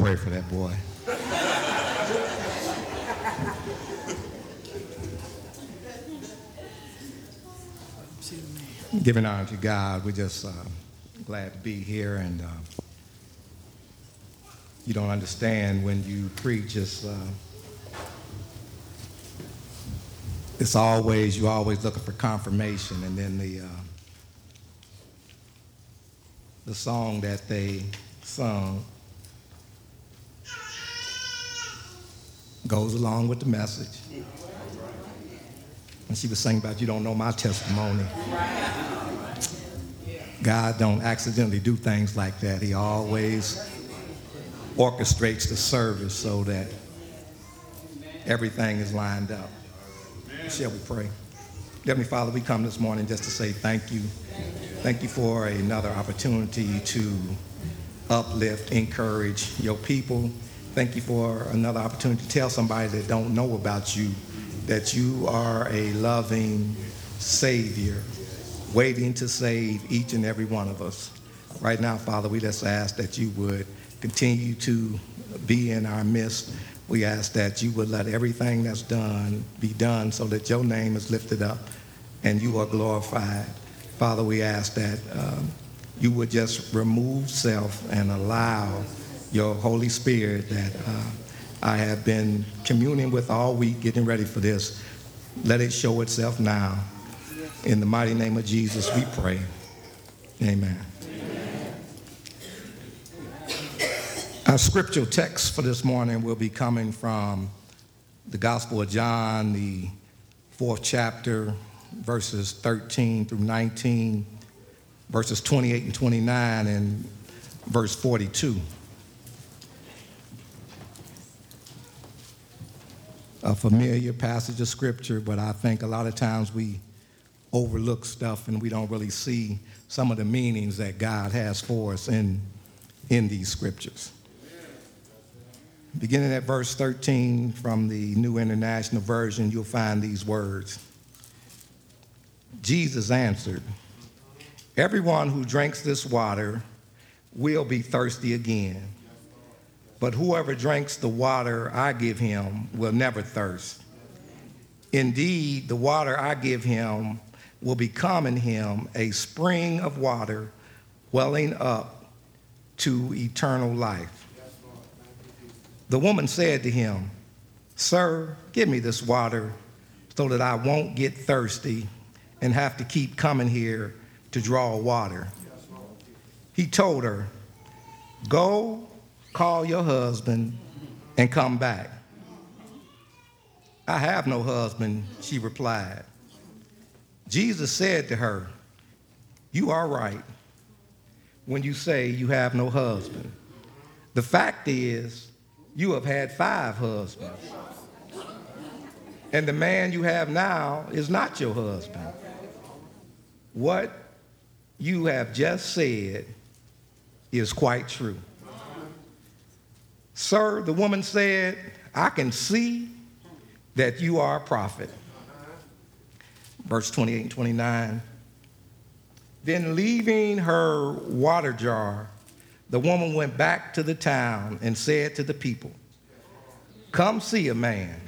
pray for that boy. Giving honor to God, we're just uh, glad to be here, and uh, you don't understand when you preach. It's, uh, it's always you're always looking for confirmation, and then the uh, the song that they sung goes along with the message. And she was saying about you don't know my testimony. God don't accidentally do things like that. He always orchestrates the service so that everything is lined up. Shall we pray? Heavenly Father, we come this morning just to say thank you. Thank you for another opportunity to uplift, encourage your people. Thank you for another opportunity to tell somebody that don't know about you that you are a loving Savior waiting to save each and every one of us. Right now, Father, we just ask that you would continue to be in our midst. We ask that you would let everything that's done be done so that your name is lifted up and you are glorified. Father, we ask that um, you would just remove self and allow your Holy Spirit that uh, I have been communing with all week, getting ready for this. Let it show itself now. In the mighty name of Jesus, we pray. Amen. Our scriptural text for this morning will be coming from the Gospel of John, the fourth chapter, verses 13 through 19, verses 28 and 29, and verse 42. A familiar passage of scripture, but I think a lot of times we overlook stuff and we don't really see some of the meanings that God has for us in, in these scriptures. Beginning at verse 13 from the New International Version, you'll find these words Jesus answered, Everyone who drinks this water will be thirsty again. But whoever drinks the water I give him will never thirst. Indeed, the water I give him will become in him a spring of water welling up to eternal life. The woman said to him, Sir, give me this water so that I won't get thirsty and have to keep coming here to draw water. He told her, Go Call your husband and come back. I have no husband, she replied. Jesus said to her, You are right when you say you have no husband. The fact is, you have had five husbands. And the man you have now is not your husband. What you have just said is quite true. Sir, the woman said, I can see that you are a prophet. Verse 28 and 29. Then, leaving her water jar, the woman went back to the town and said to the people, Come see a man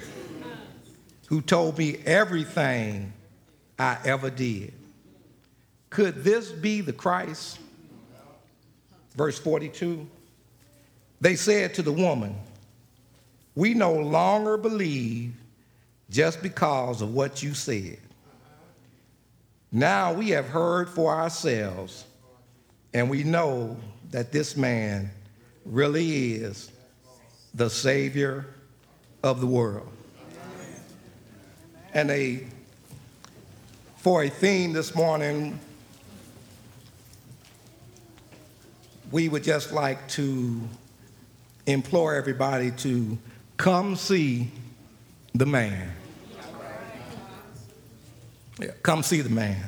who told me everything I ever did. Could this be the Christ? Verse 42 they said to the woman, We no longer believe just because of what you said. Now we have heard for ourselves, and we know that this man really is the Savior of the world. And a, for a theme this morning, we would just like to implore everybody to come see the man. Yeah, come see the man.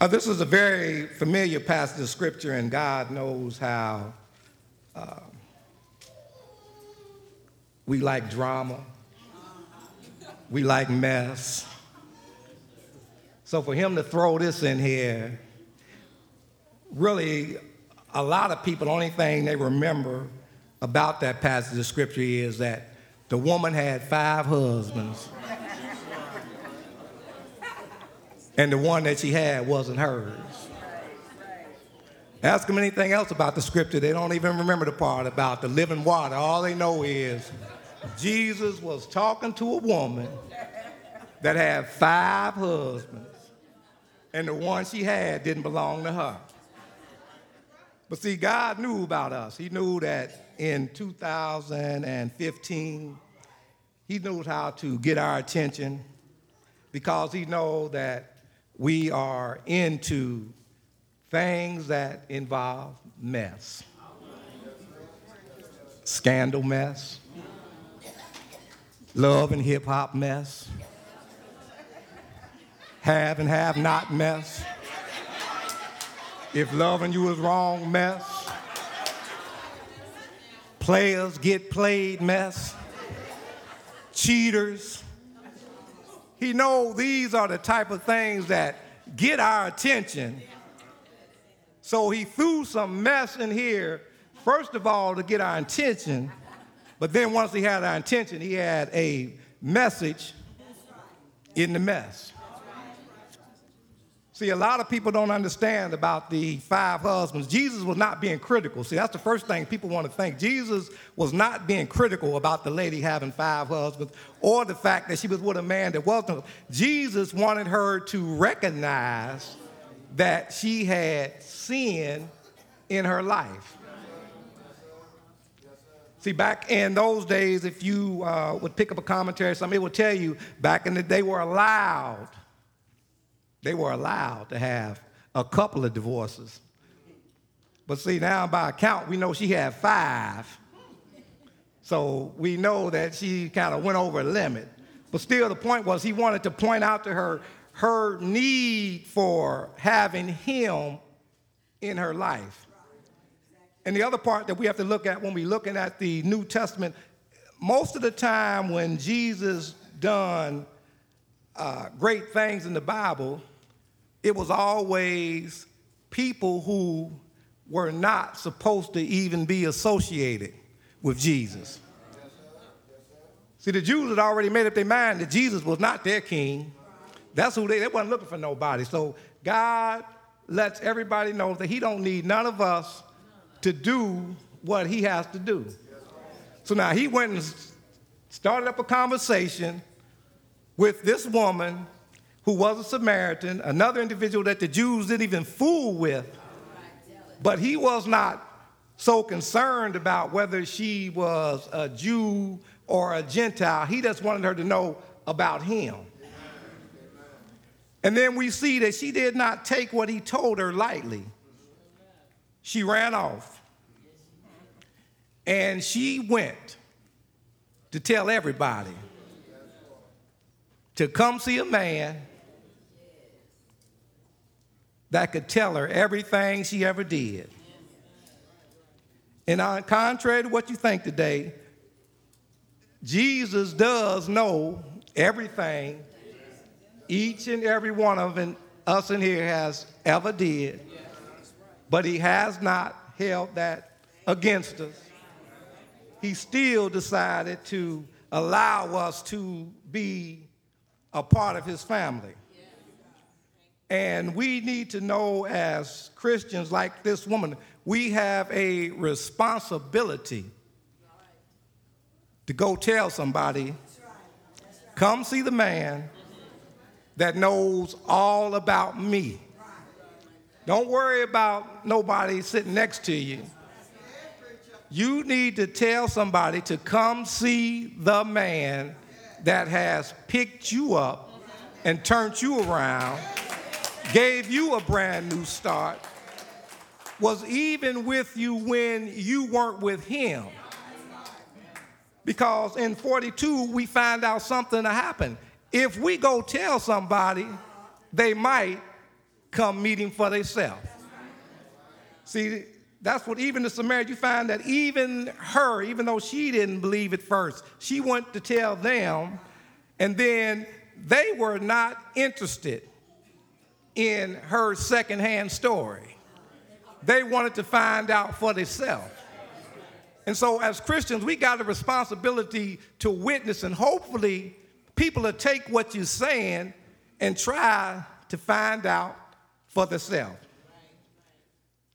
Uh, this is a very familiar passage of scripture, and God knows how uh, we like drama, we like mess. So for him to throw this in here really a lot of people, the only thing they remember about that passage of scripture is that the woman had five husbands, and the one that she had wasn't hers. Ask them anything else about the scripture, they don't even remember the part about the living water. All they know is Jesus was talking to a woman that had five husbands, and the one she had didn't belong to her. But see, God knew about us. He knew that in 2015, He knows how to get our attention because He knows that we are into things that involve mess. Scandal mess, love and hip hop mess, have and have not mess. If loving you is wrong, mess. Players get played, mess. Cheaters. He knows these are the type of things that get our attention. So he threw some mess in here, first of all, to get our attention. But then once he had our attention, he had a message in the mess. See, a lot of people don't understand about the five husbands. Jesus was not being critical. See, that's the first thing people want to think. Jesus was not being critical about the lady having five husbands or the fact that she was with a man that wasn't. Jesus wanted her to recognize that she had sin in her life. See, back in those days, if you uh, would pick up a commentary, somebody would tell you back in the day were allowed they were allowed to have a couple of divorces. But see, now by account, we know she had five. So we know that she kind of went over a limit. But still, the point was he wanted to point out to her her need for having him in her life. And the other part that we have to look at when we're looking at the New Testament, most of the time when Jesus done uh, great things in the Bible, it was always people who were not supposed to even be associated with Jesus. See, the Jews had already made up their mind that Jesus was not their king. That's who they, they wasn't looking for nobody. So God lets everybody know that he don't need none of us to do what he has to do. So now he went and started up a conversation with this woman who was a Samaritan, another individual that the Jews didn't even fool with. But he was not so concerned about whether she was a Jew or a Gentile. He just wanted her to know about him. And then we see that she did not take what he told her lightly. She ran off. And she went to tell everybody to come see a man that could tell her everything she ever did. And on contrary to what you think today, Jesus does know everything each and every one of us in here has ever did, but he has not held that against us. He still decided to allow us to be a part of his family. And we need to know as Christians, like this woman, we have a responsibility to go tell somebody, come see the man that knows all about me. Don't worry about nobody sitting next to you. You need to tell somebody to come see the man that has picked you up and turned you around gave you a brand new start, was even with you when you weren't with him. Because in 42, we find out something to happen. If we go tell somebody, they might come meeting for themselves. See, that's what even the Samaritan, you find that even her, even though she didn't believe it first, she went to tell them, and then they were not interested in her secondhand story. They wanted to find out for themselves. And so, as Christians, we got a responsibility to witness, and hopefully, people will take what you're saying and try to find out for themselves.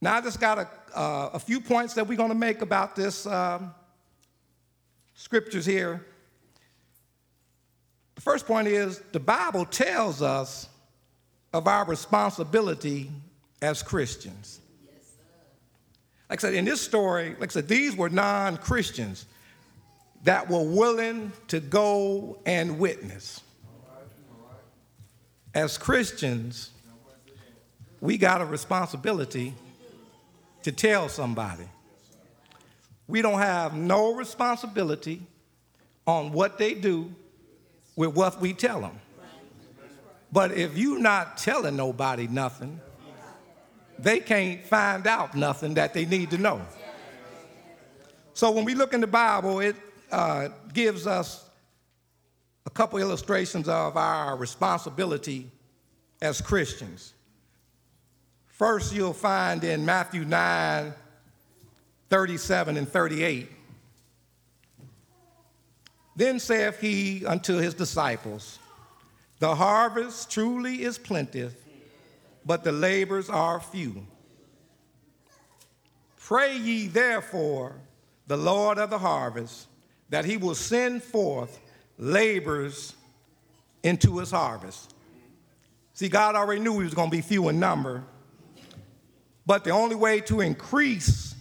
Now, I just got a, uh, a few points that we're going to make about this um, scriptures here. The first point is the Bible tells us of our responsibility as Christians. Like I said, in this story, like I said, these were non Christians that were willing to go and witness. As Christians, we got a responsibility to tell somebody. We don't have no responsibility on what they do with what we tell them. But if you're not telling nobody nothing, they can't find out nothing that they need to know. So when we look in the Bible, it uh, gives us a couple illustrations of our responsibility as Christians. First, you'll find in Matthew 9 37 and 38. Then saith he unto his disciples, The harvest truly is plenteous but the labors are few. Pray ye therefore the Lord of the harvest that he will send forth laborers into his harvest. See, God already knew he was going to be few in number, but the only way to increase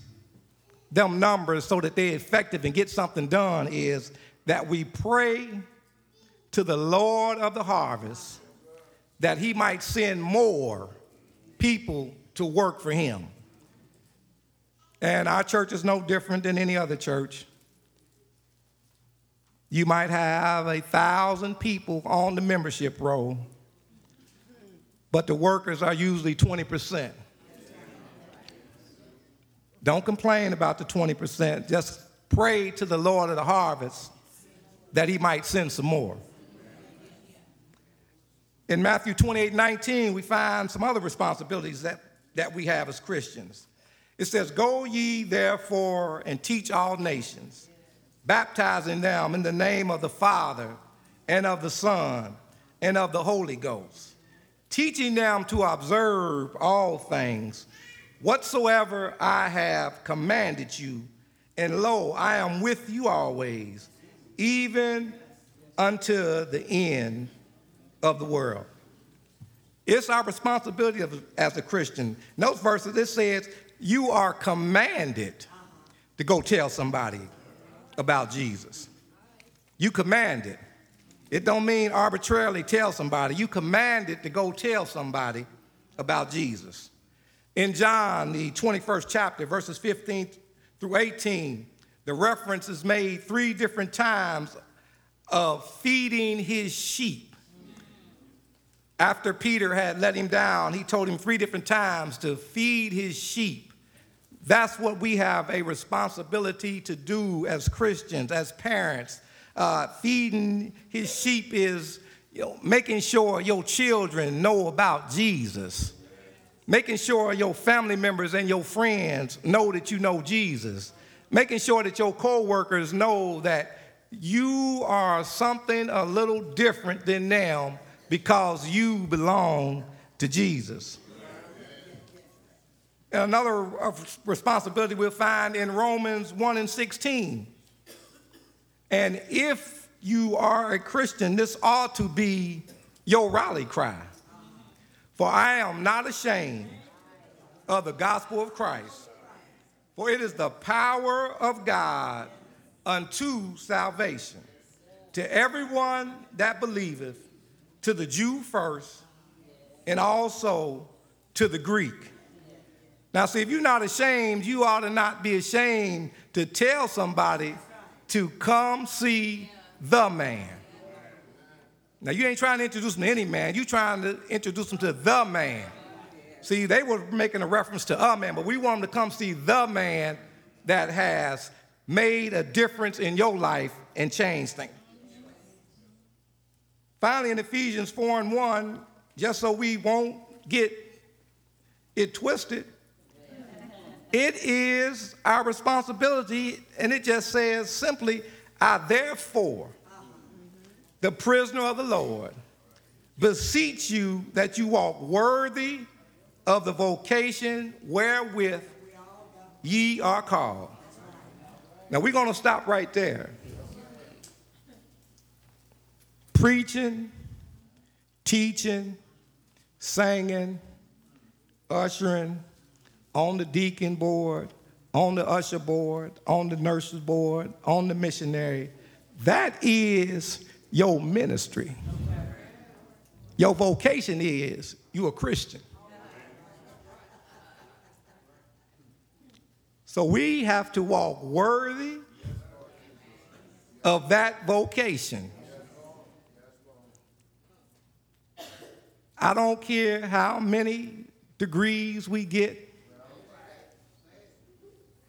them numbers so that they're effective and get something done is that we pray to the Lord of the harvest that he might send more people to work for him. And our church is no different than any other church. You might have a thousand people on the membership roll, but the workers are usually 20%. Don't complain about the 20%. Just pray to the Lord of the harvest that he might send some more. In Matthew 28 19, we find some other responsibilities that, that we have as Christians. It says, Go ye therefore and teach all nations, baptizing them in the name of the Father and of the Son and of the Holy Ghost, teaching them to observe all things whatsoever I have commanded you. And lo, I am with you always, even unto the end of the world. It's our responsibility as a Christian. In those verses, it says, You are commanded to go tell somebody about Jesus. You commanded. It It don't mean arbitrarily tell somebody. You commanded to go tell somebody about Jesus. In John, the 21st chapter, verses 15 through 18, the reference is made three different times of feeding his sheep. After Peter had let him down, he told him three different times to feed his sheep. That's what we have a responsibility to do as Christians, as parents. Uh, feeding his sheep is you know, making sure your children know about Jesus, making sure your family members and your friends know that you know Jesus, making sure that your coworkers know that you are something a little different than them because you belong to Jesus. And another uh, responsibility we'll find in Romans 1 and 16. And if you are a Christian, this ought to be your rally cry. For I am not ashamed of the gospel of Christ, for it is the power of God unto salvation to everyone that believeth to the Jew first and also to the Greek. Now, see, if you're not ashamed, you ought to not be ashamed to tell somebody to come see the man. Now, you ain't trying to introduce them to any man, you're trying to introduce them to the man. See, they were making a reference to a man, but we want them to come see the man that has made a difference in your life and changed things. Finally, in Ephesians 4 and 1, just so we won't get it twisted, It is our responsibility, and it just says simply, I therefore, the prisoner of the Lord, beseech you that you walk worthy of the vocation wherewith ye are called. Now we're going to stop right there. Preaching, teaching, singing, ushering, on the deacon board, on the usher board, on the nurses board, on the missionary. That is your ministry. Your vocation is you a Christian. So we have to walk worthy of that vocation. I don't care how many degrees we get,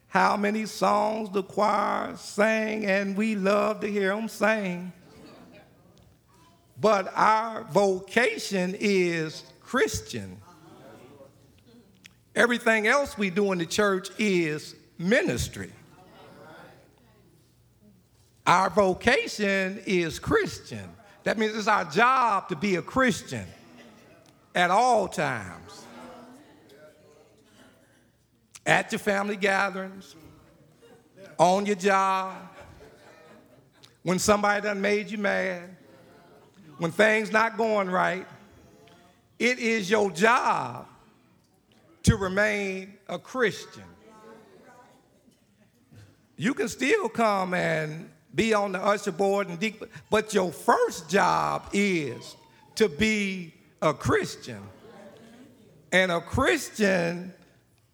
how many songs the choir sang, and we love to hear them sing. But our vocation is Christian. Everything else we do in the church is ministry. Our vocation is Christian. That means it's our job to be a Christian at all times at your family gatherings, on your job, when somebody done made you mad, when things not going right, it is your job to remain a Christian. You can still come and be on the usher board and de- but your first job is to be a Christian. And a Christian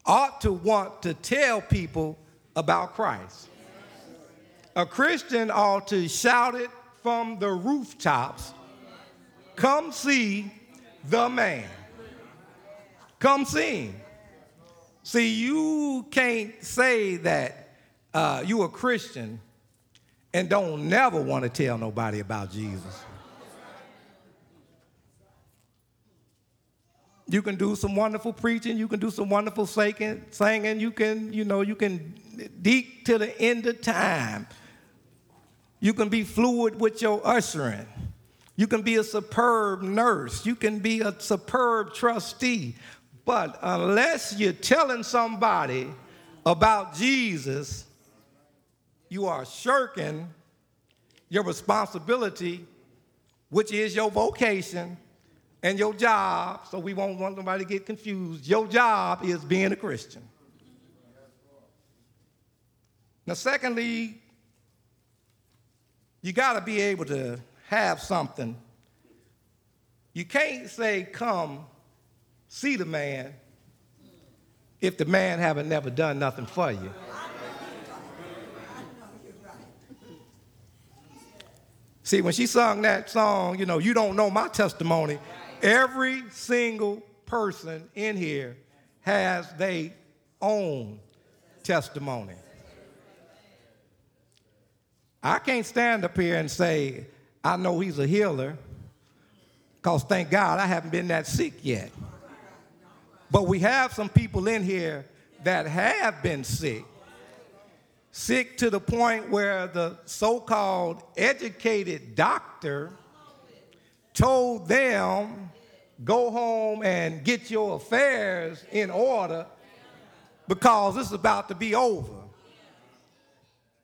ought to want to tell people about Christ. A Christian ought to shout it from the rooftops come see the man. Come see him. See, you can't say that uh, you a Christian and don't never want to tell nobody about Jesus. You can do some wonderful preaching. You can do some wonderful singing. You can, you know, you can deep to the end of time. You can be fluid with your ushering. You can be a superb nurse. You can be a superb trustee. But unless you're telling somebody about Jesus, you are shirking your responsibility, which is your vocation and your job, so we won't want nobody to get confused. Your job is being a Christian. Now, secondly, you got to be able to have something. You can't say, Come see the man if the man haven't never done nothing for you. See, when she sung that song, you know, you don't know my testimony. Every single person in here has their own testimony. I can't stand up here and say, I know he's a healer, because thank God I haven't been that sick yet. But we have some people in here that have been sick. Sick to the point where the so called educated doctor told them go home and get your affairs in order because this is about to be over.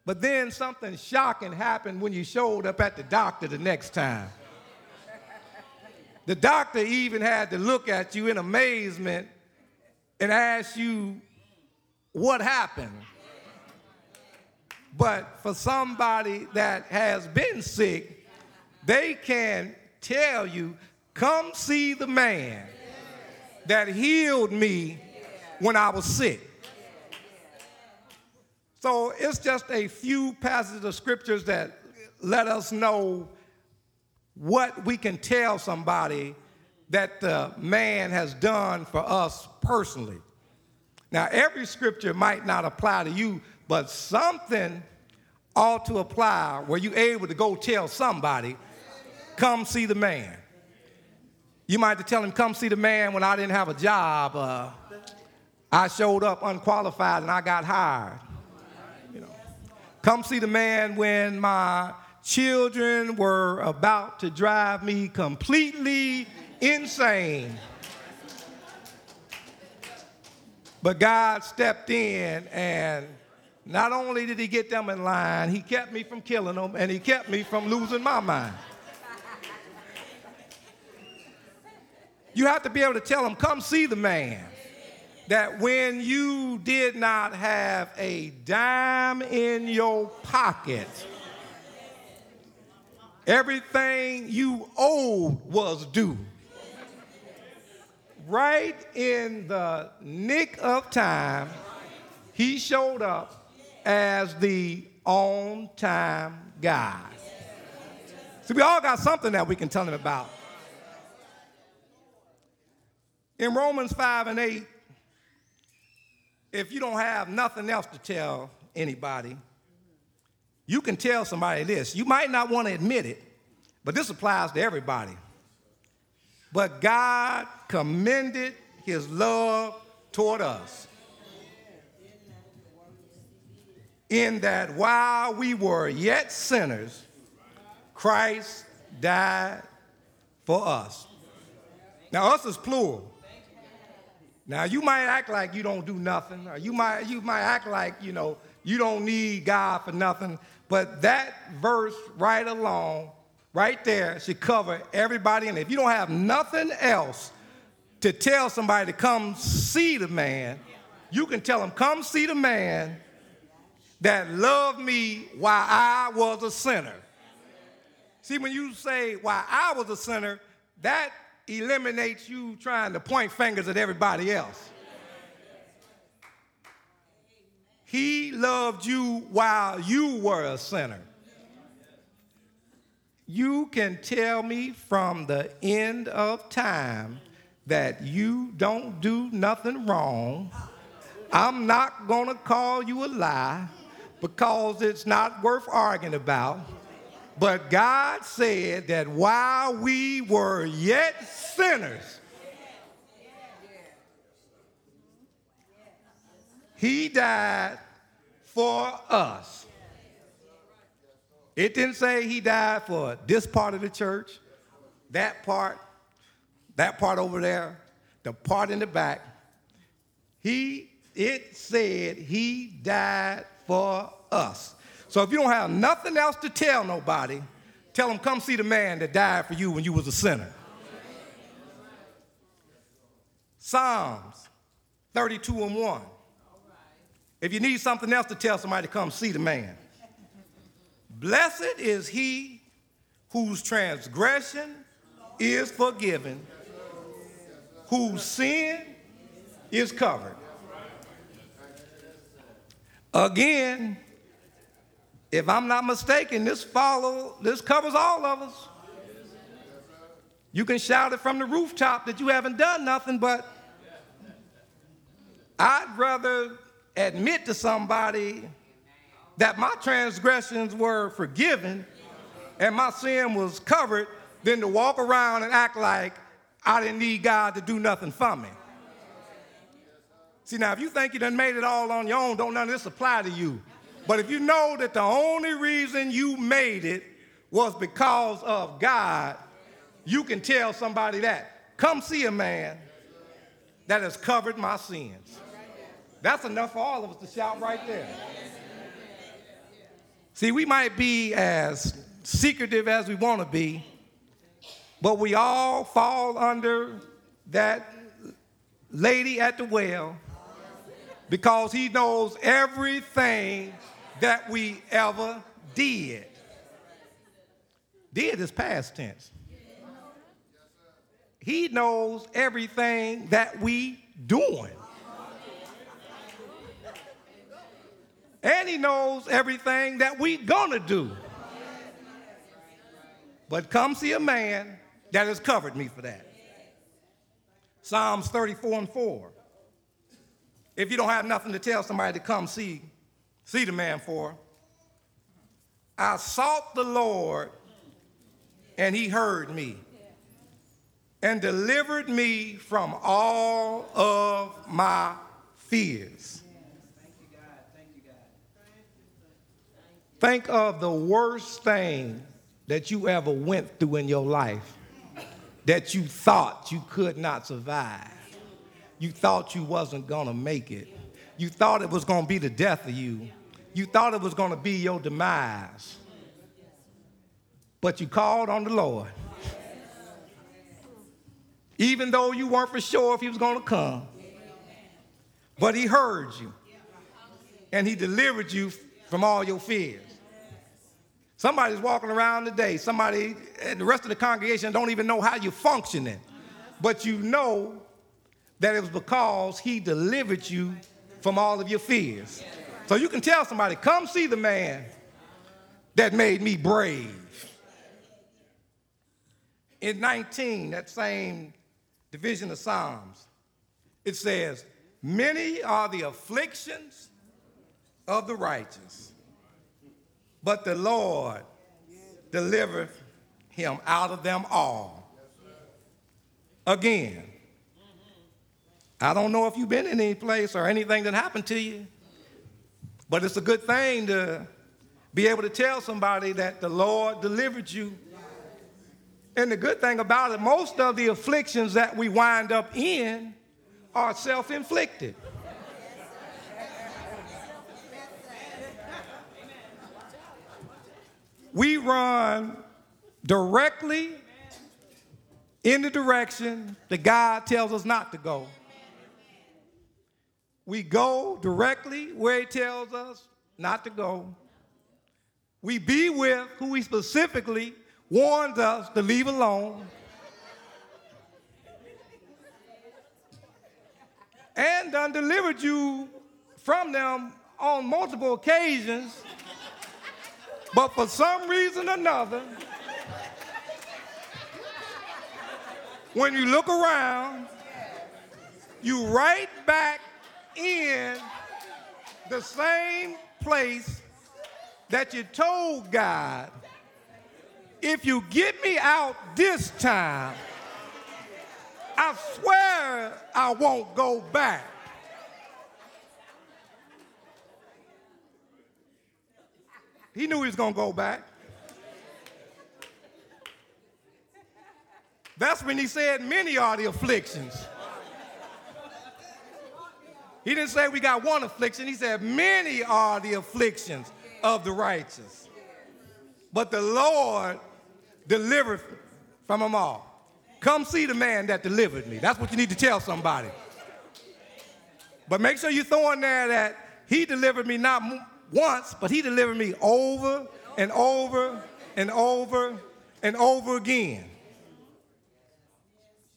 But then something shocking happened when you showed up at the doctor the next time. The doctor even had to look at you in amazement and ask you what happened. But for somebody that has been sick, they can tell you Come see the man that healed me when I was sick. So it's just a few passages of scriptures that let us know what we can tell somebody that the man has done for us personally. Now, every scripture might not apply to you, but something ought to apply where you're able to go tell somebody, come see the man. You might have to tell him, come see the man when I didn't have a job. Uh, I showed up unqualified and I got hired. You know, come see the man when my children were about to drive me completely insane. But God stepped in and not only did he get them in line, he kept me from killing them and he kept me from losing my mind. You have to be able to tell them, come see the man. That when you did not have a dime in your pocket, everything you owed was due. Right in the nick of time, he showed up as the on time guy. See, we all got something that we can tell him about. In Romans 5 and 8, if you don't have nothing else to tell anybody, you can tell somebody this. You might not want to admit it, but this applies to everybody. But God commended his love toward us in that while we were yet sinners, Christ died for us. Now, us is plural. Now you might act like you don't do nothing, or you might you might act like you know you don't need God for nothing, but that verse right along, right there, should cover everybody. And if you don't have nothing else to tell somebody to come see the man, you can tell them, come see the man that loved me while I was a sinner. See, when you say while I was a sinner, that eliminates you trying to point fingers at everybody else. He loved you while you were a sinner. You can tell me from the end of time that you don't do nothing wrong. I'm not going to call you a lie because it's not worth arguing about. But God said that while we were yet sinners, He died for us. It didn't say He died for this part of the church, that part, that part over there, the part in the back. He, it said He died for us. So if you don't have nothing else to tell nobody, tell them come see the man that died for you when you was a sinner. Psalms 32 and 1. If you need something else to tell somebody, come see the man. Blessed is he whose transgression is forgiven, whose sin is covered. Again, if I'm not mistaken, this follow this covers all of us. You can shout it from the rooftop that you haven't done nothing, but I'd rather admit to somebody that my transgressions were forgiven and my sin was covered than to walk around and act like I didn't need God to do nothing for me. See, now, if you think you done made it all on your own, don't none of this apply to you. But if you know that the only reason you made it was because of God, you can tell somebody that. Come see a man that has covered my sins. That's enough for all of us to shout right there. See, we might be as secretive as we want to be, but we all fall under that lady at the well because he knows everything that we ever did. Did is past tense. He knows everything that we doing. And he knows everything that we gonna do. But come see a man that has covered me for that. Psalms 34 and 4. If you don't have nothing to tell somebody to come see, see the man for. I sought the Lord, and he heard me and delivered me from all of my fears. Thank you, God. Thank you, God. Think of the worst thing that you ever went through in your life that you thought you could not survive. You thought you wasn't going to make it. You thought it was going to be the death of you. You thought it was going to be your demise. But you called on the Lord. Even though you weren't for sure if he was going to come. But he heard you. And he delivered you from all your fears. Somebody's walking around today. Somebody, the rest of the congregation don't even know how you're functioning. But you know that it was because he delivered you from all of your fears. So you can tell somebody, come see the man that made me brave. In 19, that same division of Psalms, it says, Many are the afflictions of the righteous but the Lord delivereth him out of them all. Again, I don't know if you've been in any place or anything that happened to you, but it's a good thing to be able to tell somebody that the Lord delivered you. And the good thing about it, most of the afflictions that we wind up in are self inflicted. we run directly in the direction that God tells us not to go. We go directly where He tells us not to go. We be with who He specifically warns us to leave alone. and done delivered you from them on multiple occasions but for some reason or another, when you look around, you right back in the same place that you told God, if you get me out this time, I swear I won't go back. He knew he was going to go back. That's when he said, Many are the afflictions. He didn't say we got one affliction, he said, Many are the afflictions of the righteous. But the Lord delivered from them all. Come see the man that delivered me. That's what you need to tell somebody. But make sure you throw in there that he delivered me not once, but he delivered me over and over and over and over again.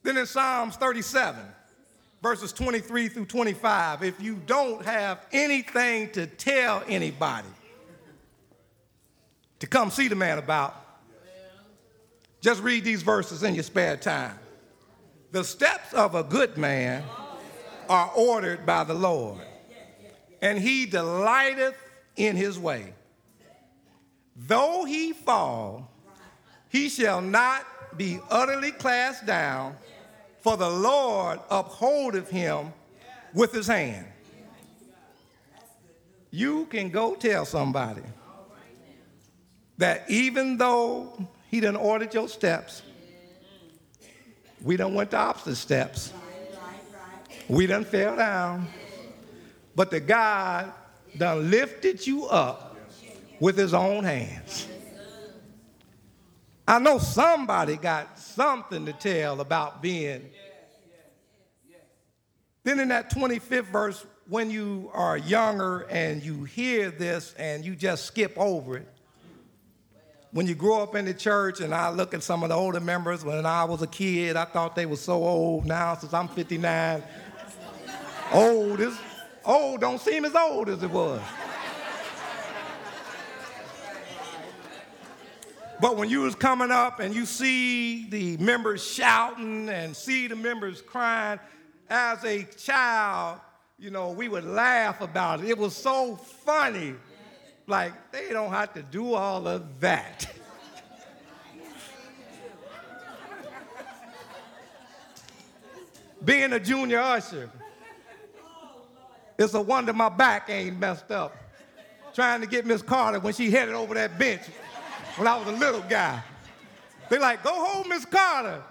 Then in Psalms 37, verses 23 through 25, if you don't have anything to tell anybody to come see the man about, just read these verses in your spare time. The steps of a good man are ordered by the Lord, and he delighteth in his way. Though he fall, he shall not be utterly cast down, for the Lord upholdeth him with his hand. You can go tell somebody that even though he done ordered your steps, we done went the opposite steps. We done fell down. But the God done lifted you up with his own hands. I know somebody got something to tell about being. Then in that 25th verse, when you are younger and you hear this and you just skip over it, when you grow up in the church, and I look at some of the older members, when I was a kid, I thought they were so old. Now, since I'm 59, old is old don't seem as old as it was. But when you was coming up and you see the members shouting and see the members crying, as a child, you know, we would laugh about it. It was so funny. Like, they don't have to do all of that. Being a junior usher, It's a wonder my back ain't messed up. Trying to get Miss Carter when she headed over that bench when I was a little guy. They like, go home, Miss Carter.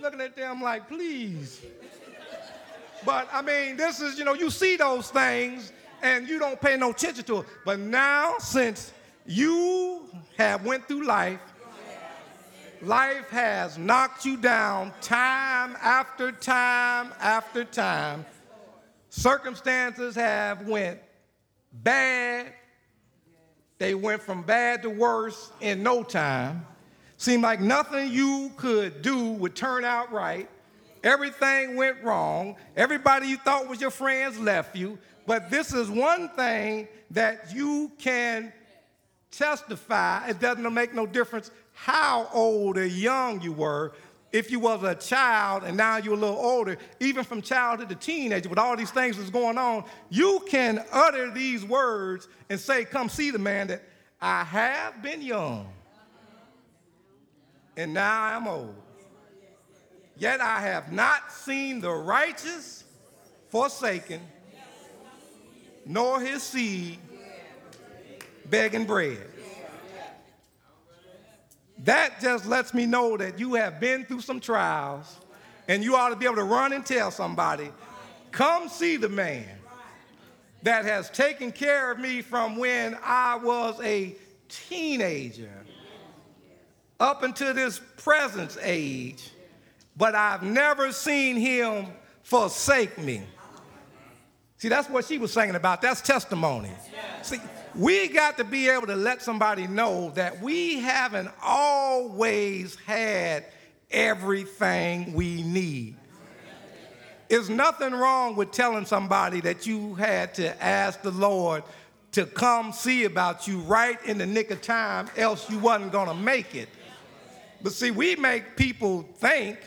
Looking at them like, please. But I mean, this is, you know, you see those things and you don't pay no attention to it. But now, since you have went through life, life has knocked you down time after time after time. Circumstances have went bad. They went from bad to worse in no time. Seemed like nothing you could do would turn out right. Everything went wrong. Everybody you thought was your friends left you. But this is one thing that you can testify. It doesn't make no difference how old or young you were. If you was a child and now you're a little older, even from childhood to teenager, with all these things that's going on, you can utter these words and say, "Come see the man that I have been young, and now I'm old." Yet I have not seen the righteous forsaken, nor his seed begging bread. That just lets me know that you have been through some trials and you ought to be able to run and tell somebody, come see the man that has taken care of me from when I was a teenager up until this present age but I've never seen him forsake me. See, that's what she was saying about. That's testimony. See, we got to be able to let somebody know that we haven't always had everything we need. There's nothing wrong with telling somebody that you had to ask the Lord to come see about you right in the nick of time, else you wasn't gonna make it. But see, we make people think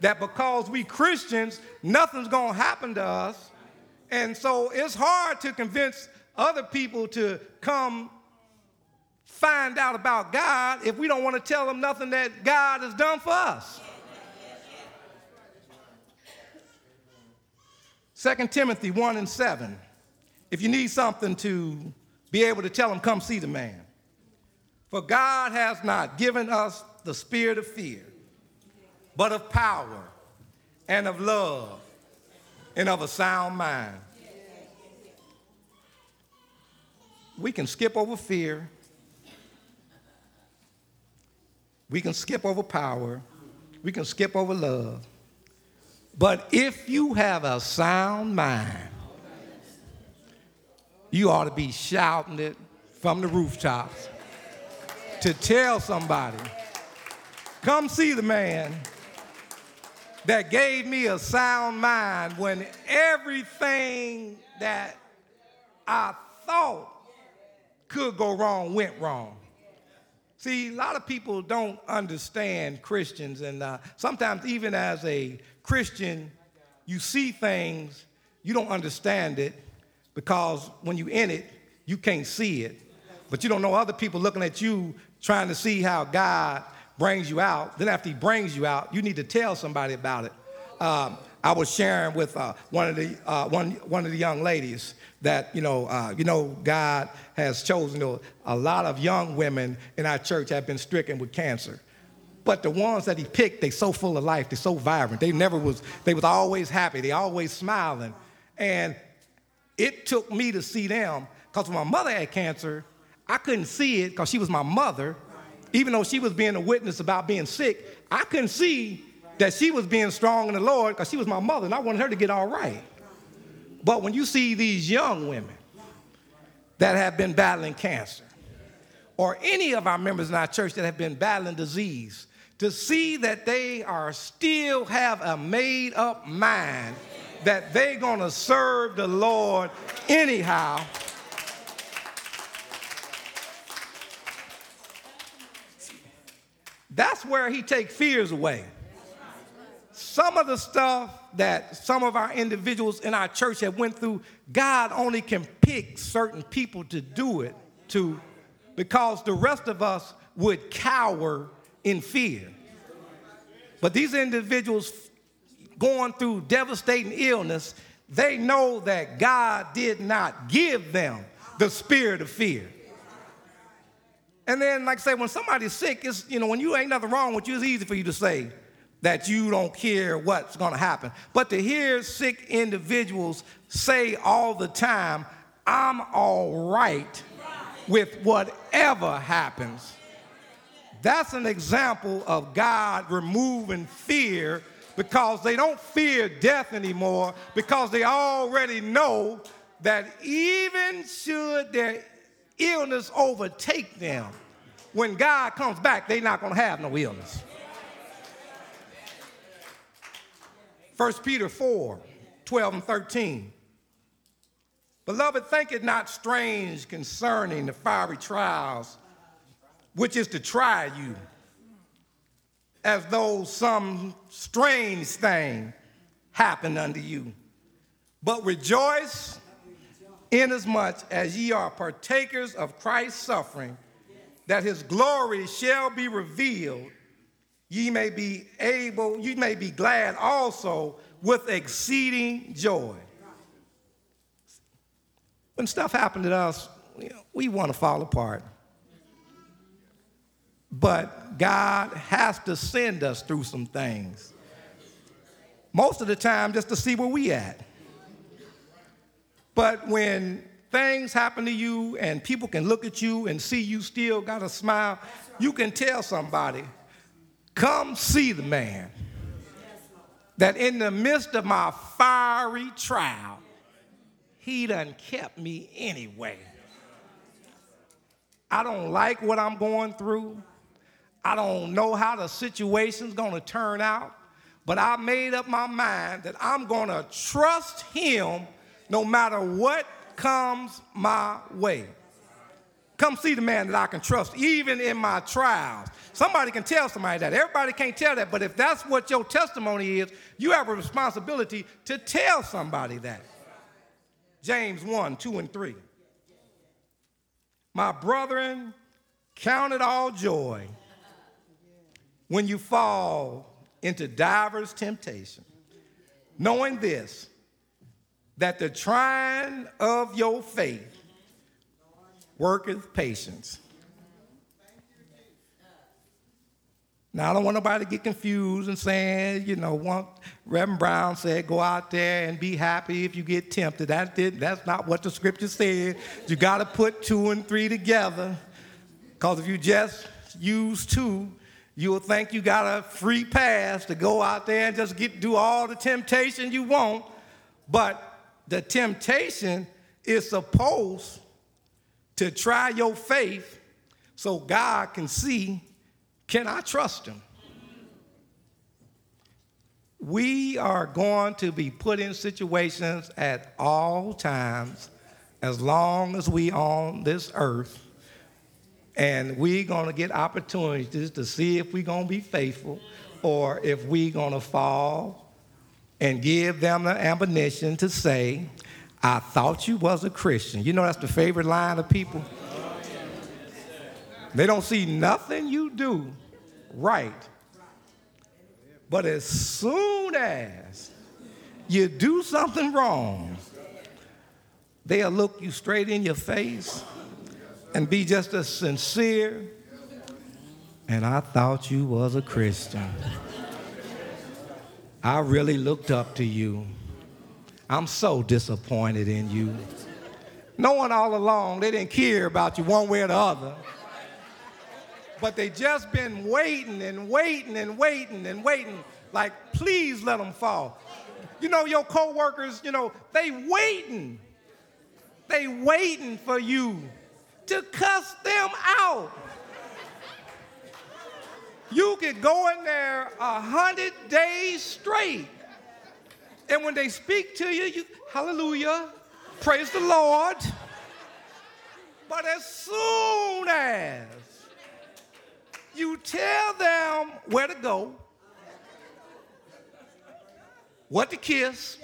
that because we Christians, nothing's to happen to us. And so it's hard to convince other people to come find out about God if we don't want to tell them nothing that God has done for us. 2 Timothy 1 and 7. If you need something to be able to tell them, come see the man. For God has not given us the spirit of fear, but of power and of love and of a sound mind. We can skip over fear. We can skip over power. We can skip over love. But if you have a sound mind, you ought to be shouting it from the rooftops to tell somebody, come see the man that gave me a sound mind when everything that I thought could go wrong went wrong. See, a lot of people don't understand Christians, and uh, sometimes, even as a Christian, you see things, you don't understand it because when you're in it, you can't see it. But you don't know other people looking at you trying to see how God brings you out, then after he brings you out, you need to tell somebody about it. Um, I was sharing with uh, one of the uh, one one of the young ladies that you know uh, you know God has chosen you know, a lot of young women in our church have been stricken with cancer. But the ones that he picked, they so full of life, they're so vibrant. They never was, they was always happy, they always smiling. And it took me to see them, because when my mother had cancer, I couldn't see it because she was my mother, even though she was being a witness about being sick, I couldn't see that she was being strong in the Lord because she was my mother and I wanted her to get all right. But when you see these young women that have been battling cancer, or any of our members in our church that have been battling disease, to see that they are still have a made up mind that they're going to serve the Lord anyhow That's where he takes fears away. Some of the stuff that some of our individuals in our church have went through, God only can pick certain people to do it to because the rest of us would cower in fear. But these individuals going through devastating illness, they know that God did not give them the spirit of fear. And then, like I say, when somebody's sick, it's, you know, when you ain't nothing wrong with you, it's easy for you to say that you don't care what's going to happen. But to hear sick individuals say all the time, I'm all right with whatever happens, that's an example of God removing fear because they don't fear death anymore because they already know that even should their illness overtake them, when God comes back, they're not going to have no illness. 1 Peter 4 12 and 13. Beloved, think it not strange concerning the fiery trials, which is to try you, as though some strange thing happened unto you. But rejoice inasmuch as ye are partakers of Christ's suffering, that his glory shall be revealed, ye may be able, you may be glad also with exceeding joy. When stuff happened to us, we want to fall apart. But God has to send us through some things. Most of the time, just to see where we at. But when things happen to you and people can look at you and see you still got a smile, you can tell somebody, come see the man. That in the midst of my fiery trial, he done kept me anyway. I don't like what I'm going through. I don't know how the situation's gonna turn out, but I made up my mind that I'm gonna trust him no matter what comes my way. Come see the man that I can trust, even in my trials. Somebody can tell somebody that. Everybody can't tell that, but if that's what your testimony is, you have a responsibility to tell somebody that. James 1, 2, and 3. My brethren, count it all joy when you fall into divers temptation, knowing this, that the trying of your faith worketh patience. Now, I don't want nobody to get confused and saying, you know, want, Reverend Brown said, go out there and be happy if you get tempted. That did, that's not what the scripture said. You got to put two and three together. Because if you just use two, you'll think you got a free pass to go out there and just get do all the temptation you want. But the temptation is supposed to try your faith so God can see can I trust him? We are going to be put in situations at all times as long as we on this earth and we're going to get opportunities to see if we're going to be faithful or if we're going to fall and give them the ammunition to say, I thought you was a Christian. You know that's the favorite line of people. They don't see nothing you do right. But as soon as you do something wrong, they'll look you straight in your face and be just as sincere. And I thought you was a Christian. I really looked up to you. I'm so disappointed in you. Knowing all along they didn't care about you one way or the other. But they just been waiting and waiting and waiting and waiting. Like, please let them fall. You know, your coworkers, you know, they waiting. They waiting for you to cuss them out. You could go in there a hundred days straight. And when they speak to you, you hallelujah, praise the Lord. But as soon as you tell them where to go, what to kiss,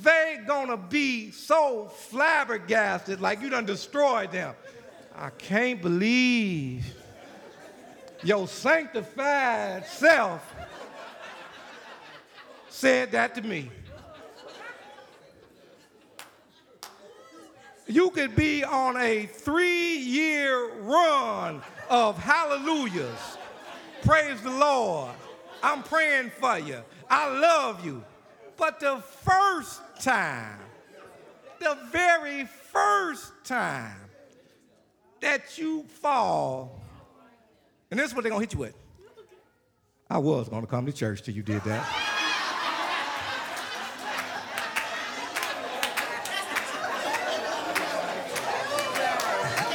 they gonna be so flabbergasted like you done destroyed them. I can't believe your sanctified self said that to me. You could be on a three year run of hallelujahs. Praise the Lord. I'm praying for you. I love you. But the first time, the very first time that you fall, and this is what they're gonna hit you with. I was gonna come to church till you did that.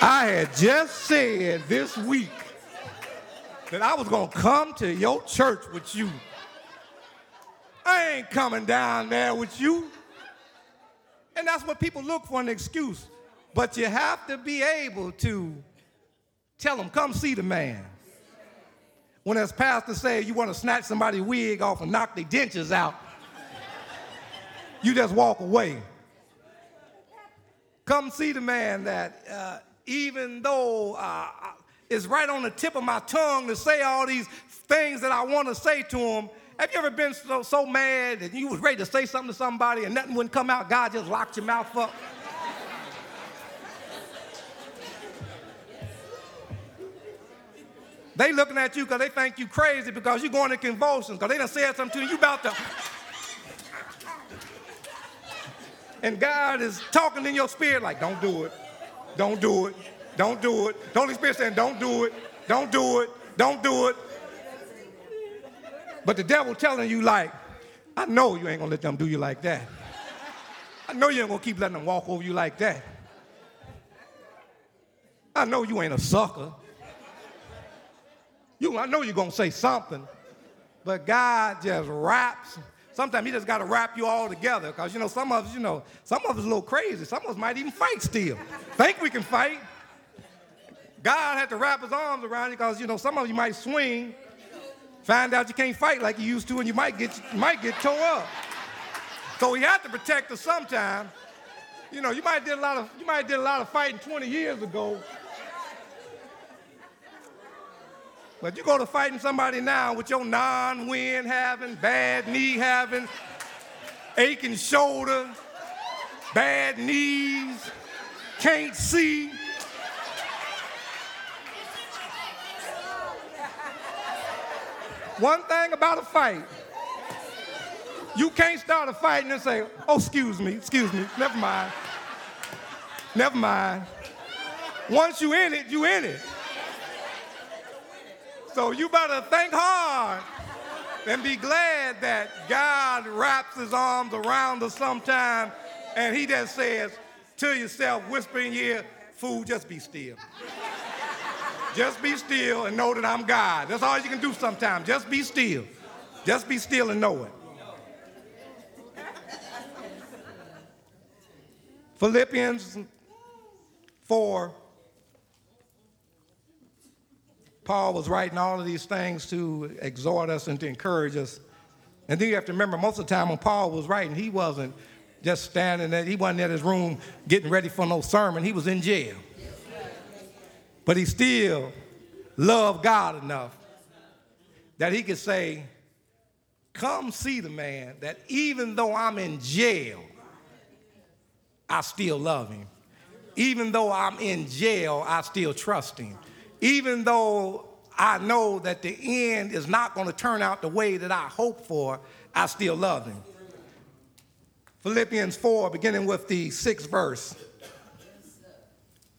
I had just said this week that I was gonna come to your church with you. I ain't coming down there with you. And that's what people look for an excuse. But you have to be able to tell them, come see the man. When as pastor say you want to snatch somebody's wig off and knock their dentures out, you just walk away. Come see the man that uh, even though uh, it's right on the tip of my tongue to say all these things that I want to say to him. Have you ever been so, so mad that you was ready to say something to somebody and nothing wouldn't come out? God just locked your mouth up. They looking at you because they think you crazy because you're going to convulsions because they done said something to you, you about to. and God is talking in your spirit like, don't do it. Don't do it. Don't do it. The Holy Spirit saying, don't do it. Don't do it. Don't do it. But the devil telling you like, I know you ain't gonna let them do you like that. I know you ain't gonna keep letting them walk over you like that. I know you ain't a sucker. You, I know you're gonna say something, but God just wraps. Sometimes He just got to wrap you all together, because you know some of us, you know, some of us a little crazy. Some of us might even fight still. Think we can fight. God had to wrap his arms around you because, you know, some of you might swing, find out you can't fight like you used to, and you might get, you might get tore up. So he had to protect us sometime. You know, you might did a lot of, you might did a lot of fighting 20 years ago. But you go to fighting somebody now with your non-win having, bad knee having, aching shoulder, bad knees, can't see. One thing about a fight, you can't start a fight and then say, oh, excuse me, excuse me, never mind. Never mind. Once you in it, you in it. So you better think hard and be glad that God wraps his arms around us sometime and he just says to yourself, whispering in your ear, fool, just be still. Just be still and know that I'm God. That's all you can do sometimes. Just be still. Just be still and know it. Philippians 4. Paul was writing all of these things to exhort us and to encourage us. And then you have to remember, most of the time when Paul was writing, he wasn't just standing there, he wasn't in his room getting ready for no sermon, he was in jail. But he still loved God enough that he could say, Come see the man that even though I'm in jail, I still love him. Even though I'm in jail, I still trust him. Even though I know that the end is not going to turn out the way that I hope for, I still love him. Philippians 4, beginning with the sixth verse.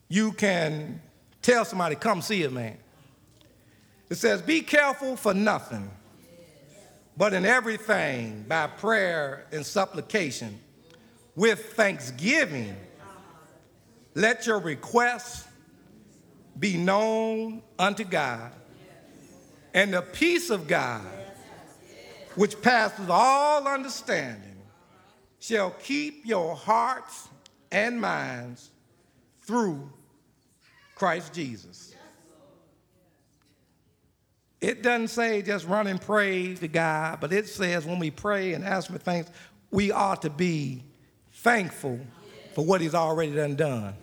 You can Tell somebody, come see a man. It says, Be careful for nothing, but in everything by prayer and supplication, with thanksgiving, let your requests be known unto God. And the peace of God, which passes all understanding, shall keep your hearts and minds through Christ Jesus. It doesn't say just run and pray to God, but it says when we pray and ask for things, we ought to be thankful for what He's already done done.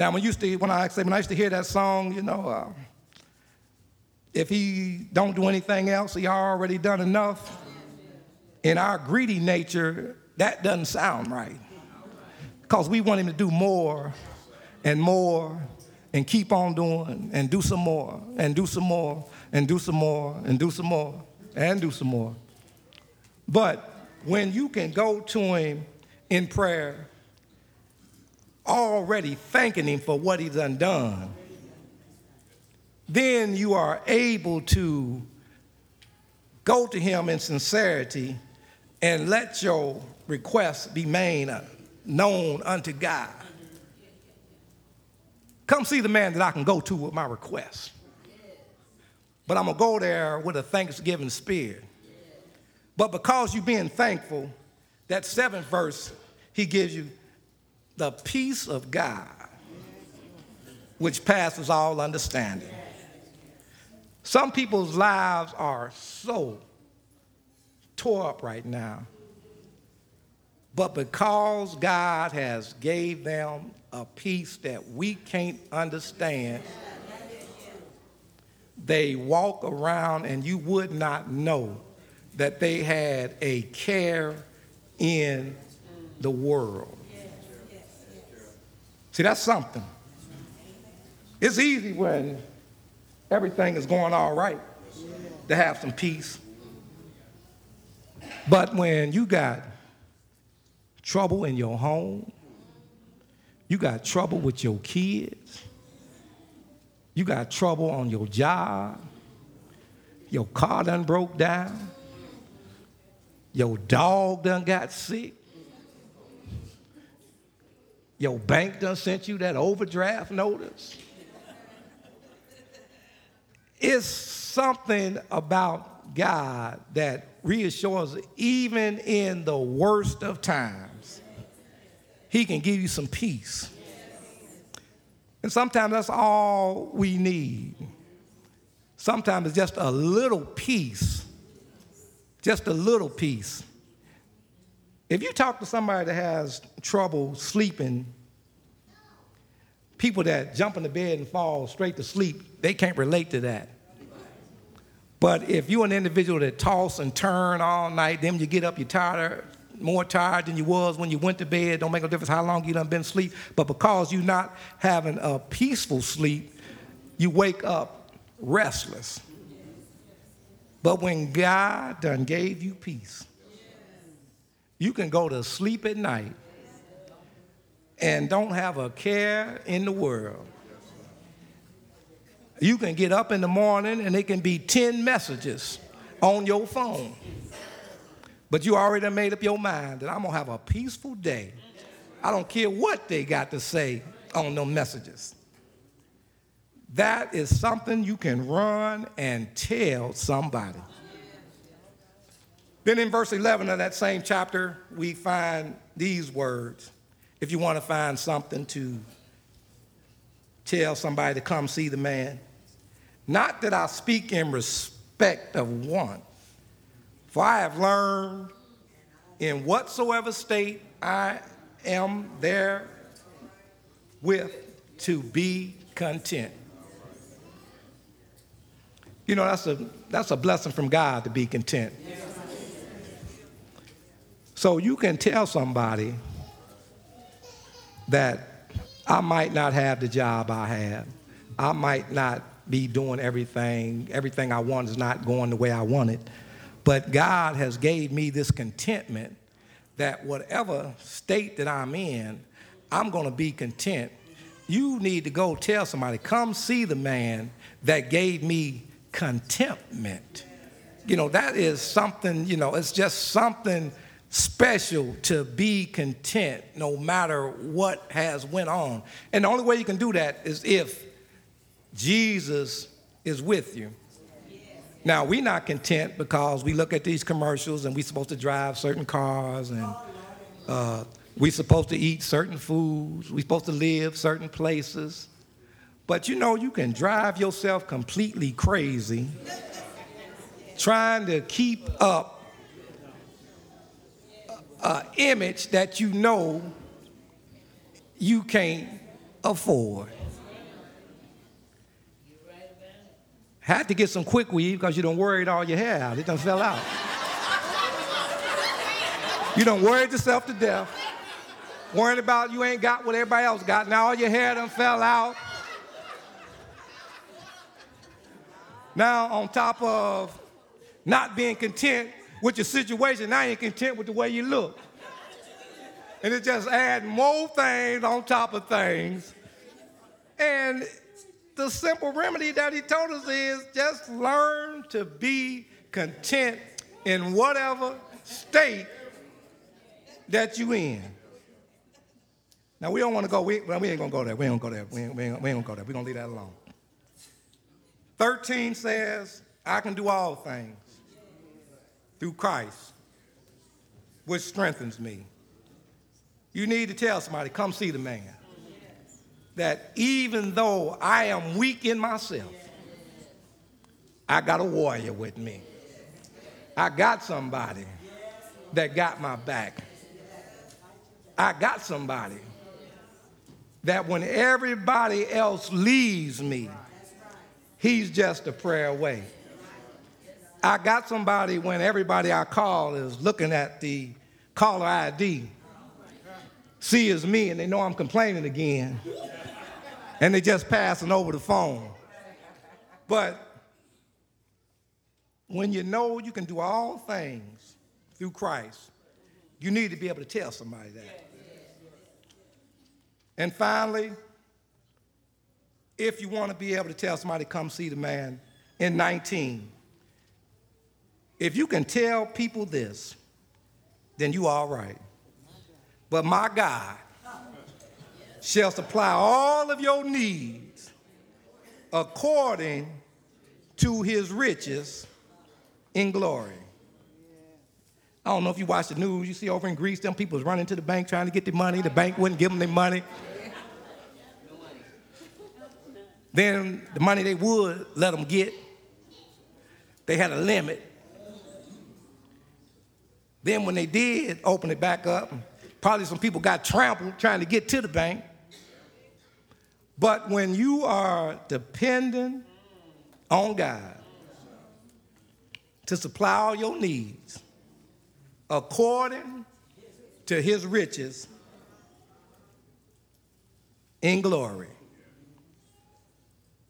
Now, when, used to, when I when I used to hear that song, you know, uh, if he don't do anything else, he already done enough. In our greedy nature, that doesn't sound right. Because we want him to do more and more and keep on doing and do some more and do some more and do some more and do some more and do some more. But when you can go to him in prayer, already thanking him for what he's undone, then you are able to go to him in sincerity and let your requests be made known unto God. Come see the man that I can go to with my request. But I'm going to go there with a thanksgiving spirit. But because you're being thankful, that seventh verse, he gives you the peace of God, which passes all understanding. Some people's lives are so tore up right now. But because God has gave them a peace that we can't understand, they walk around and you would not know that they had a care in the world. See, that's something. It's easy when everything is going all right to have some peace. But when you got trouble in your home, you got trouble with your kids, you got trouble on your job, your car done broke down, your dog done got sick, your bank done sent you that overdraft notice. It's something about God that reassures even in the worst of times, He can give you some peace. And sometimes that's all we need. Sometimes it's just a little peace, just a little peace. If you talk to somebody that has trouble sleeping, people that jump in the bed and fall straight to sleep, they can't relate to that. But if you're an individual that toss and turn all night, then you get up, you're tired, more tired than you was when you went to bed. Don't make no difference how long you done been asleep. But because you're not having a peaceful sleep, you wake up restless. But when God done gave you peace, you can go to sleep at night and don't have a care in the world. You can get up in the morning and it can be 10 messages on your phone. But you already made up your mind that I'm going to have a peaceful day. I don't care what they got to say on those messages. That is something you can run and tell somebody. Then in verse 11 of that same chapter, we find these words. If you want to find something to tell somebody to come see the man, not that I speak in respect of one, for I have learned in whatsoever state I am there with to be content. You know, that's a, that's a blessing from God to be content. So you can tell somebody that I might not have the job I have. I might not be doing everything. Everything I want is not going the way I want it. But God has gave me this contentment that whatever state that I'm in, I'm going to be content. You need to go tell somebody, come see the man that gave me contentment. You know, that is something, you know, it's just something special to be content no matter what has went on. And the only way you can do that is if Jesus is with you. Now, we're not content because we look at these commercials and we're supposed to drive certain cars and uh, we're supposed to eat certain foods, we're supposed to live certain places. But you know, you can drive yourself completely crazy trying to keep up an image that you know you can't afford. Had to get some quick weave because you don't worried all your hair out. It done fell out. you don't worried yourself to death. Worrying about you ain't got what everybody else got. Now all your hair done fell out. Now, on top of not being content with your situation, now you're content with the way you look. And it just adds more things on top of things. And the simple remedy that he told us is just learn to be content in whatever state that you in. Now we don't want to go. We, well, we ain't gonna go there. We ain't gonna go there. We ain't, we ain't, we ain't gonna go there. We're gonna leave that alone. 13 says, I can do all things through Christ, which strengthens me. You need to tell somebody, come see the man. That even though I am weak in myself, I got a warrior with me. I got somebody that got my back. I got somebody that when everybody else leaves me, he's just a prayer away. I got somebody when everybody I call is looking at the caller ID, see it's me, and they know I'm complaining again, and they just passing over the phone. But when you know you can do all things through Christ, you need to be able to tell somebody that. And finally, if you want to be able to tell somebody, come see the man in 19, if you can tell people this, then you all right. But my God shall supply all of your needs according to his riches in glory. I don't know if you watch the news, you see over in Greece, them people was running to the bank trying to get their money. The bank wouldn't give them their money. Then the money they would let them get, they had a limit. Then when they did open it back up, probably some people got trampled trying to get to the bank. But when you are dependent on God to supply all your needs according to his riches in glory,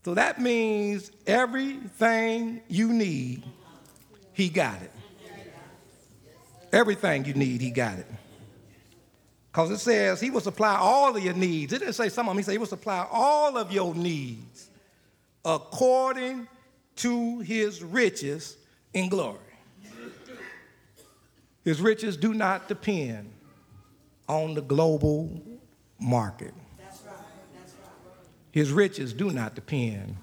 so that means everything you need, he got it. Everything you need, he got it. Because it says he will supply all of your needs. It didn't say some of them, he said he will supply all of your needs according to his riches in glory. His riches do not depend on the global market. His riches do not depend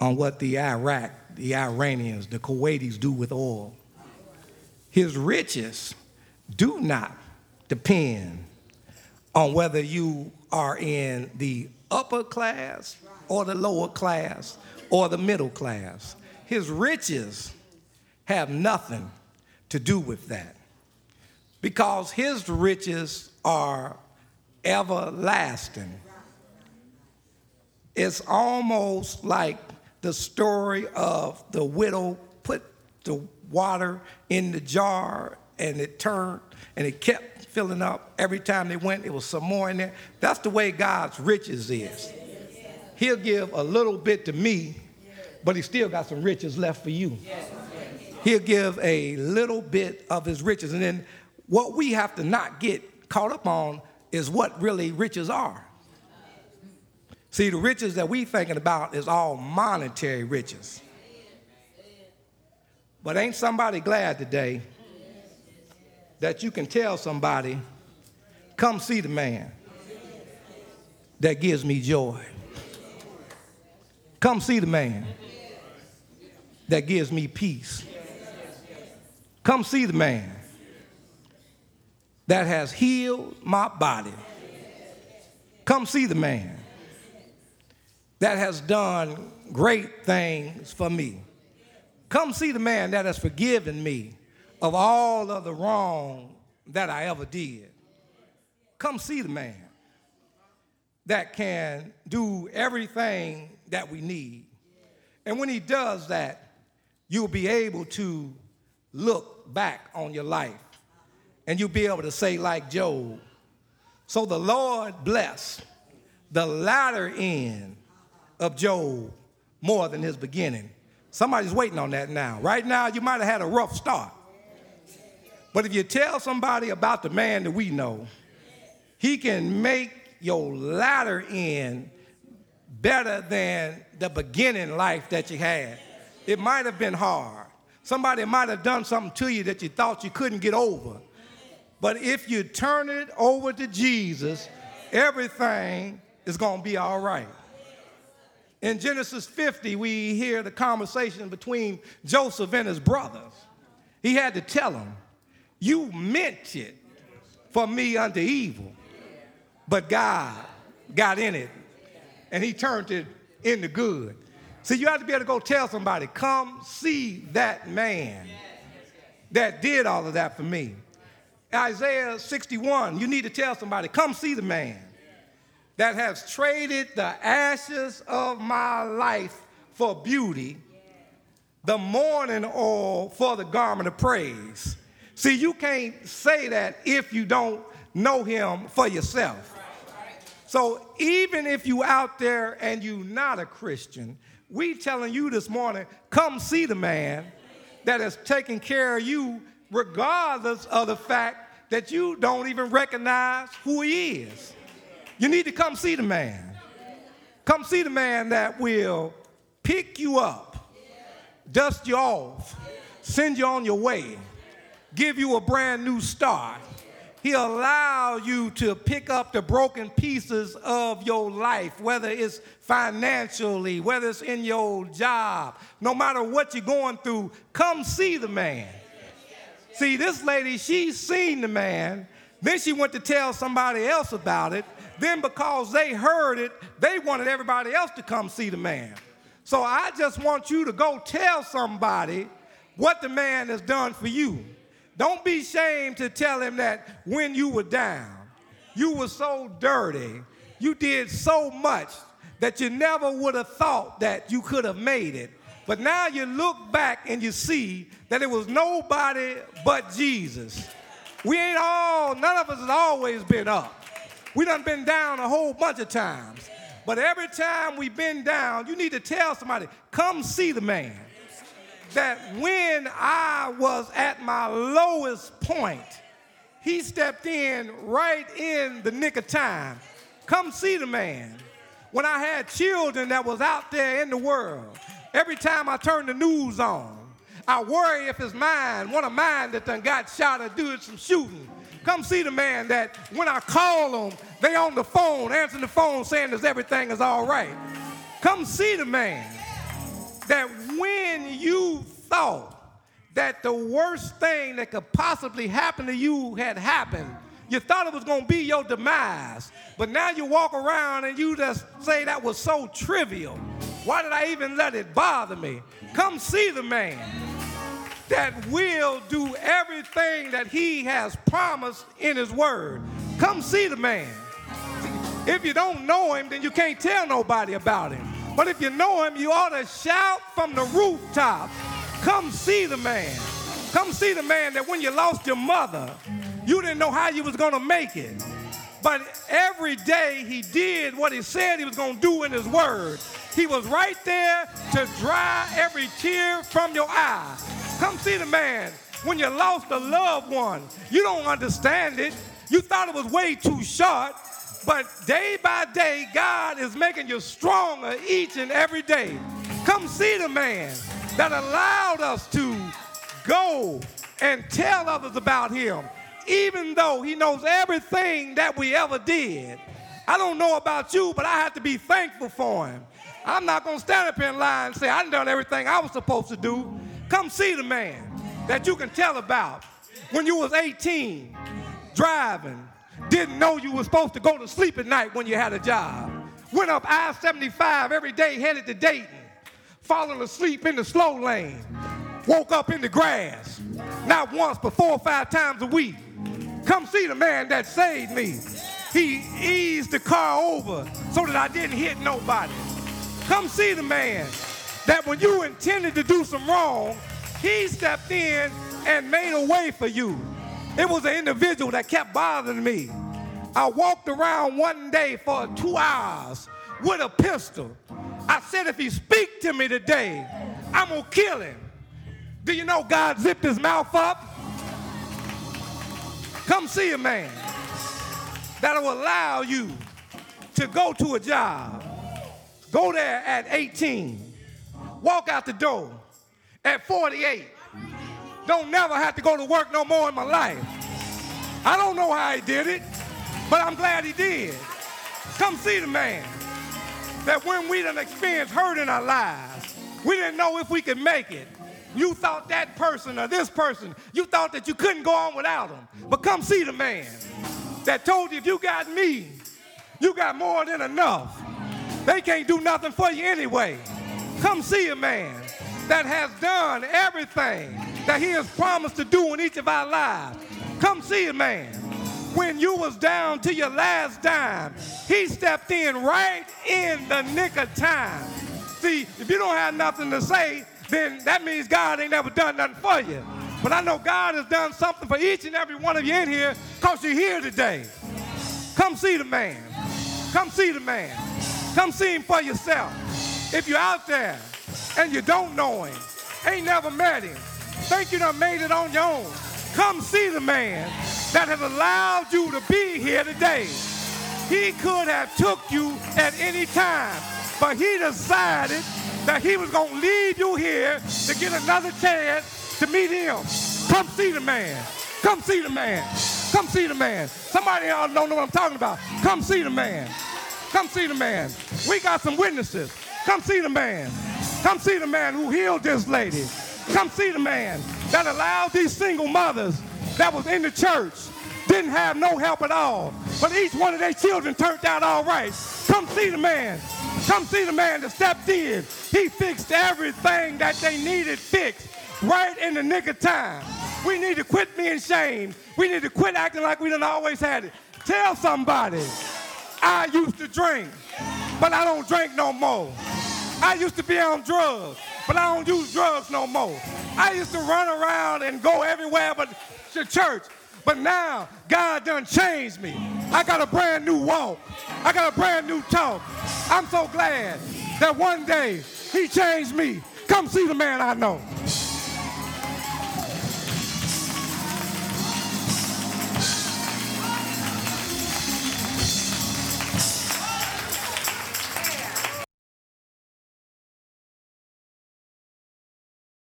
on what the Iraq, the Iranians, the Kuwaitis do with oil. His riches do not depend on whether you are in the upper class or the lower class or the middle class. His riches have nothing to do with that because his riches are everlasting. It's almost like the story of the widow put the water in the jar and it turned and it kept filling up. Every time they went, it was some more in there. That's the way God's riches is. He'll give a little bit to me, but he still got some riches left for you. He'll give a little bit of his riches. And then what we have to not get caught up on is what really riches are. See, the riches that we're thinking about is all monetary riches. But ain't somebody glad today that you can tell somebody, come see the man that gives me joy. Come see the man that gives me peace. Come see the man that has healed my body. Come see the man that has done great things for me. Come see the man that has forgiven me of all of the wrong that I ever did. Come see the man that can do everything that we need. And when he does that, you'll be able to look back on your life and you'll be able to say, like Job, so the Lord bless the latter end of Job more than his beginning. Somebody's waiting on that now. Right now, you might have had a rough start. But if you tell somebody about the man that we know, he can make your latter end better than the beginning life that you had. It might have been hard. Somebody might have done something to you that you thought you couldn't get over. But if you turn it over to Jesus, everything is going to be all right. In Genesis 50, we hear the conversation between Joseph and his brothers. He had to tell them, You meant it for me unto evil, but God got in it and he turned it into good. See, you have to be able to go tell somebody, Come see that man that did all of that for me. Isaiah 61, you need to tell somebody, Come see the man that has traded the ashes of my life for beauty, the mourning oil for the garment of praise. See, you can't say that if you don't know him for yourself. So even if you out there and you not a Christian, we telling you this morning, come see the man that is taking care of you regardless of the fact that you don't even recognize who he is. You need to come see the man. Come see the man that will pick you up, dust you off, send you on your way, give you a brand new start. He'll allow you to pick up the broken pieces of your life, whether it's financially, whether it's in your job, no matter what you're going through, come see the man. See, this lady, she's seen the man, then she went to tell somebody else about it, then, because they heard it, they wanted everybody else to come see the man. So, I just want you to go tell somebody what the man has done for you. Don't be ashamed to tell him that when you were down, you were so dirty, you did so much that you never would have thought that you could have made it. But now you look back and you see that it was nobody but Jesus. We ain't all, none of us has always been up. We done been down a whole bunch of times. But every time we've been down, you need to tell somebody, come see the man. That when I was at my lowest point, he stepped in right in the nick of time. Come see the man. When I had children that was out there in the world, every time I turned the news on, I worry if it's mine, one of mine that done got shot or doing some shooting. Come see the man that when I call them, they on the phone, answering the phone saying that everything is all right. Come see the man that when you thought that the worst thing that could possibly happen to you had happened, you thought it was going to be your demise. But now you walk around and you just say that was so trivial. Why did I even let it bother me? Come see the man that will do everything that he has promised in his word. Come see the man. If you don't know him, then you can't tell nobody about him. But if you know him, you ought to shout from the rooftop, come see the man. Come see the man that when you lost your mother, you didn't know how you was going to make it. But every day he did what he said he was going to do in his word. He was right there to dry every tear from your eye. Come see the man. When you lost a loved one, you don't understand it. You thought it was way too short. But day by day, God is making you stronger each and every day. Come see the man that allowed us to go and tell others about him, even though he knows everything that we ever did. I don't know about you, but I have to be thankful for him. I'm not going to stand up here in line and say, I done everything I was supposed to do. Come see the man that you can tell about when you was 18, driving, didn't know you were supposed to go to sleep at night when you had a job. Went up I-75 every day headed to Dayton, falling asleep in the slow lane. Woke up in the grass, not once but four or five times a week. Come see the man that saved me. He eased the car over so that I didn't hit nobody. Come see the man that when you intended to do some wrong, he stepped in and made a way for you. It was an individual that kept bothering me. I walked around one day for two hours with a pistol. I said, if he speak to me today, I'm gonna kill him. Do you know God zipped his mouth up? Come see a man that will allow you to go to a job, go there at 18, walk out the door at 48. Don't never have to go to work no more in my life. I don't know how he did it, but I'm glad he did. Come see the man that when we done experienced hurt in our lives, we didn't know if we could make it. You thought that person or this person, you thought that you couldn't go on without them. But come see the man that told you if you got me, you got more than enough. They can't do nothing for you anyway. Come see a man that has done everything that he has promised to do in each of our lives. Come see a man. When you was down to your last dime, he stepped in right in the nick of time. See, if you don't have nothing to say, then that means God ain't never done nothing for you. But I know God has done something for each and every one of you in here because you're here today. Come see the man. Come see the man. Come see him for yourself. If you're out there and you don't know him, ain't never met him, think you done made it on your own, come see the man that has allowed you to be here today. He could have took you at any time, but he decided that he was going to leave you here to get another chance to meet him. Come see the man. Come see the man. Come see the man. Somebody y'all don't know what I'm talking about. Come see the man. Come see the man. We got some witnesses. Come see the man. Come see the man who healed this lady. Come see the man that allowed these single mothers that was in the church didn't have no help at all. But each one of their children turned out all right. Come see the man. Come see the man that stepped in. He fixed everything that they needed fixed right in the nick of time. We need to quit being ashamed. We need to quit acting like we done always had it. Tell somebody, I used to drink, but I don't drink no more. I used to be on drugs, but I don't use drugs no more. I used to run around and go everywhere but to church. But now God done changed me. I got a brand new walk. I got a brand new talk. I'm so glad that one day he changed me. Come see the man I know.